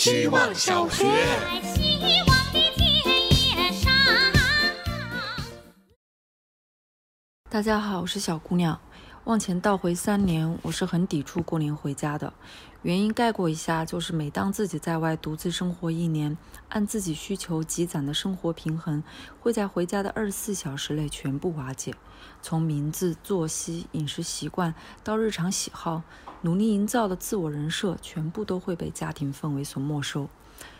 希望小学。希望的田野上。大家好，我是小姑娘。往前倒回三年，我是很抵触过年回家的。原因概括一下，就是每当自己在外独自生活一年，按自己需求积攒的生活平衡，会在回家的二十四小时内全部瓦解。从名字、作息、饮食习惯到日常喜好，努力营造的自我人设，全部都会被家庭氛围所没收。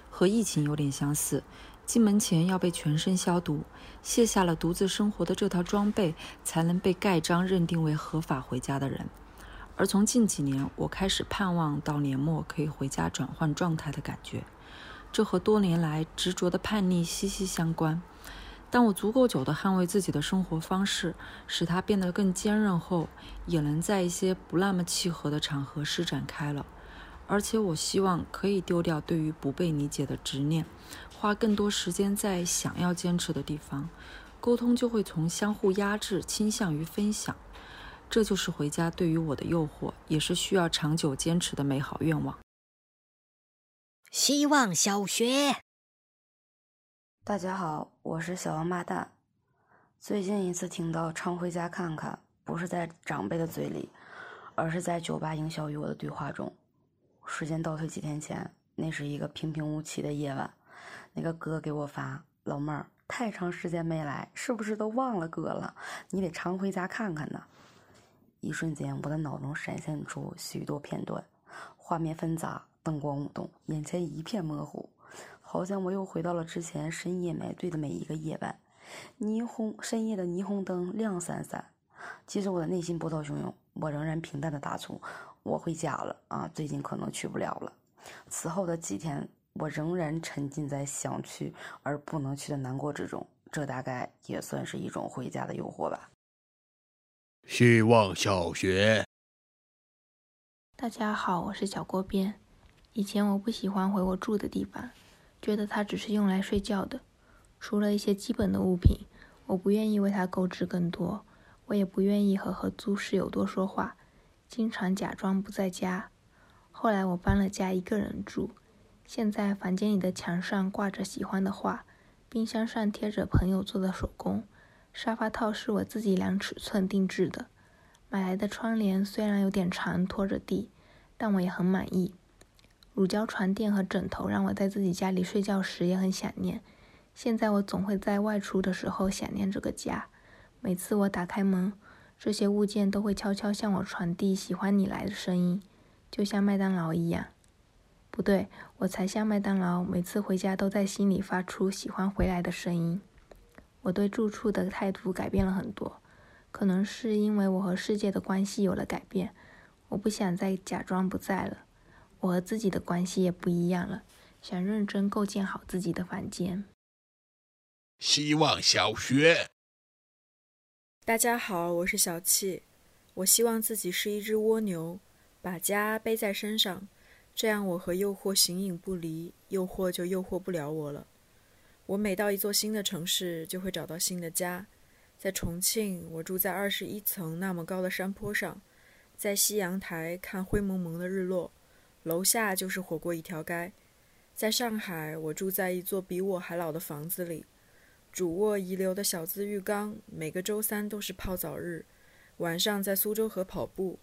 和疫情有点相似，进门前要被全身消毒，卸下了独自生活的这套装备，才能被盖章认定为合法回家的人。而从近几年，我开始盼望到年末可以回家转换状态的感觉，这和多年来执着的叛逆息息相关。当我足够久地捍卫自己的生活方式，使它变得更坚韧后，也能在一些不那么契合的场合施展开了。而且我希望可以丢掉对于不被理解的执念，花更多时间在想要坚持的地方，沟通就会从相互压制倾向于分享。这就是回家对于我的诱惑，也是需要长久坚持的美好愿望。希望小学。大家好，我是小王八蛋。最近一次听到“常回家看看”，不是在长辈的嘴里，而是在酒吧营销与我的对话中。时间倒退几天前，那是一个平平无奇的夜晚，那个哥给我发：“老妹儿，太长时间没来，是不是都忘了哥了？你得常回家看看呢。”一瞬间，我的脑中闪现出许多片段，画面纷杂，灯光舞动，眼前一片模糊，好像我又回到了之前深夜买醉的每一个夜晚。霓虹深夜的霓虹灯亮闪闪，其实我的内心波涛汹涌，我仍然平淡的答出：“我回家了啊，最近可能去不了了。”此后的几天，我仍然沉浸在想去而不能去的难过之中，这大概也算是一种回家的诱惑吧。希望小学。大家好，我是小锅边。以前我不喜欢回我住的地方，觉得它只是用来睡觉的。除了一些基本的物品，我不愿意为它购置更多。我也不愿意和合租室友多说话，经常假装不在家。后来我搬了家，一个人住。现在房间里的墙上挂着喜欢的画，冰箱上贴着朋友做的手工。沙发套是我自己量尺寸定制的，买来的窗帘虽然有点长拖着地，但我也很满意。乳胶床垫和枕头让我在自己家里睡觉时也很想念。现在我总会在外出的时候想念这个家。每次我打开门，这些物件都会悄悄向我传递“喜欢你来”的声音，就像麦当劳一样。不对，我才像麦当劳，每次回家都在心里发出“喜欢回来”的声音。我对住处的态度改变了很多，可能是因为我和世界的关系有了改变。我不想再假装不在了，我和自己的关系也不一样了，想认真构建好自己的房间。希望小学。大家好，我是小气。我希望自己是一只蜗牛，把家背在身上，这样我和诱惑形影不离，诱惑就诱惑不了我了。我每到一座新的城市，就会找到新的家。在重庆，我住在二十一层那么高的山坡上，在西阳台看灰蒙蒙的日落，楼下就是火锅一条街。在上海，我住在一座比我还老的房子里，主卧遗留的小资浴缸，每个周三都是泡澡日。晚上在苏州河跑步。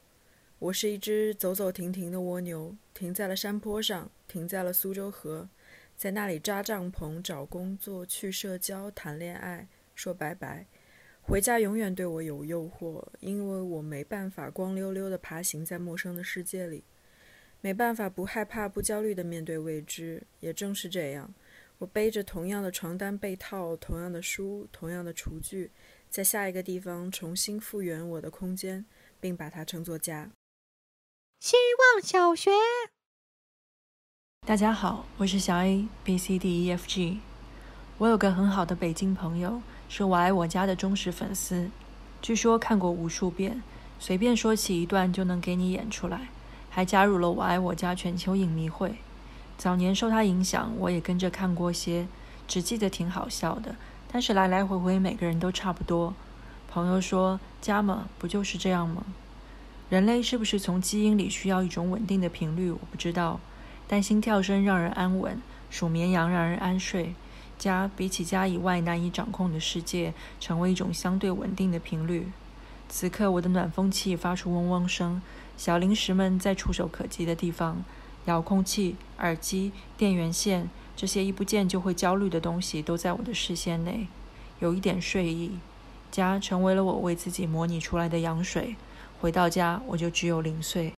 我是一只走走停停的蜗牛，停在了山坡上，停在了苏州河。在那里扎帐篷、找工作、去社交、谈恋爱、说拜拜。回家永远对我有诱惑，因为我没办法光溜溜地爬行在陌生的世界里，没办法不害怕、不焦虑地面对未知。也正是这样，我背着同样的床单被套、同样的书、同样的厨具，在下一个地方重新复原我的空间，并把它称作家。希望小学。大家好，我是小 A B C D E F G。我有个很好的北京朋友，是我爱我家的忠实粉丝，据说看过无数遍，随便说起一段就能给你演出来，还加入了我爱我家全球影迷会。早年受他影响，我也跟着看过些，只记得挺好笑的，但是来来回回每个人都差不多。朋友说：“家嘛，不就是这样吗？人类是不是从基因里需要一种稳定的频率？我不知道。”但心跳声让人安稳，数绵羊让人安睡。家比起家以外难以掌控的世界，成为一种相对稳定的频率。此刻，我的暖风器发出嗡嗡声，小零食们在触手可及的地方，遥控器、耳机、电源线，这些一不见就会焦虑的东西都在我的视线内。有一点睡意，家成为了我为自己模拟出来的羊水。回到家，我就只有零碎。